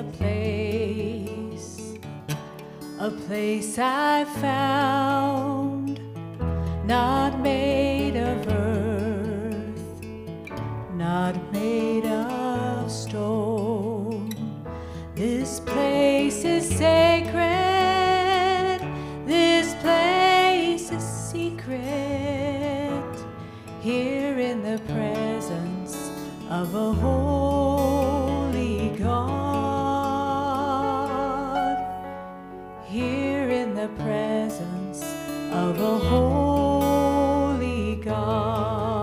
A place, a place I found, not made of earth, not made of stone. This place is sacred, this place is secret, here in the presence of a holy of a holy God.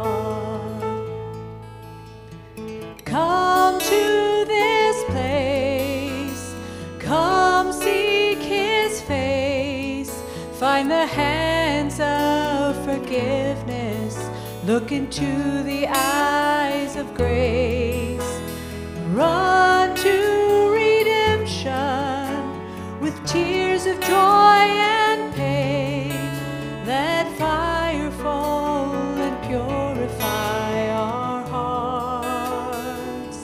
Come to this place, come seek his face, find the hands of forgiveness, look into the eyes of grace. Run to purify our hearts.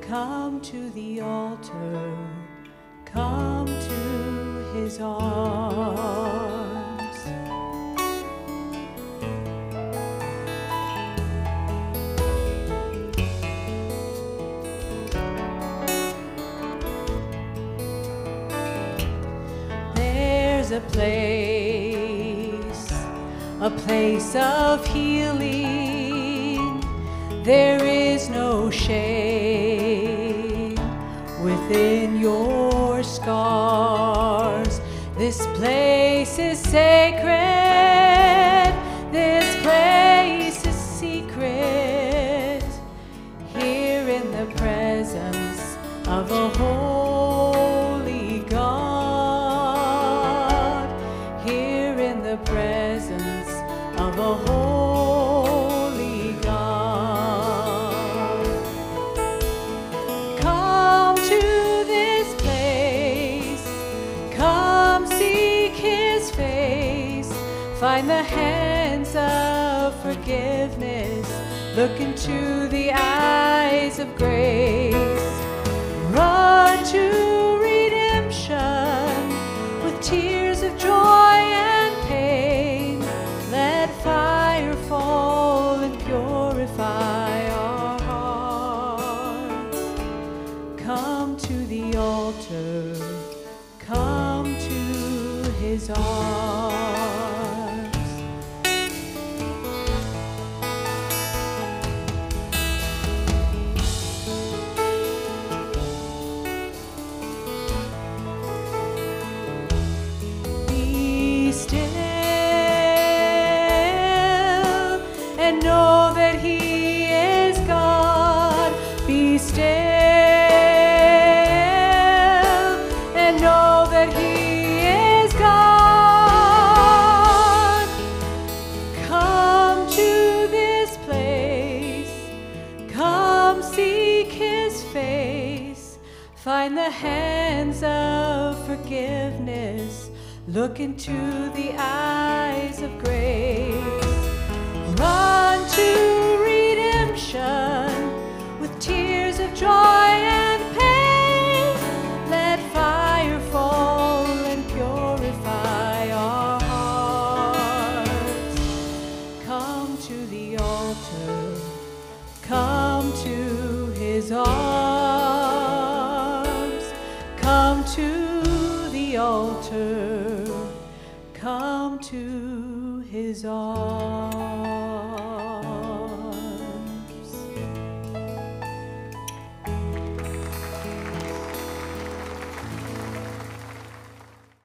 Come to the altar, come to his arms. There's a place, a place of healing. There is no shame within your scars. This place is sacred. Face, find the hands of forgiveness, look into the eyes of grace. Run to redemption with tears of joy and pain. Let fire fall and purify our hearts. Come to the altar, come his arms. Be still and know that He is God. Be still come seek His face, find the hands of forgiveness, look into the eyes of grace. Run to redemption with tears of joy and pain. Let fire fall and purify our hearts. Come to the altar, come to his arms. Come to the altar, come to his arms.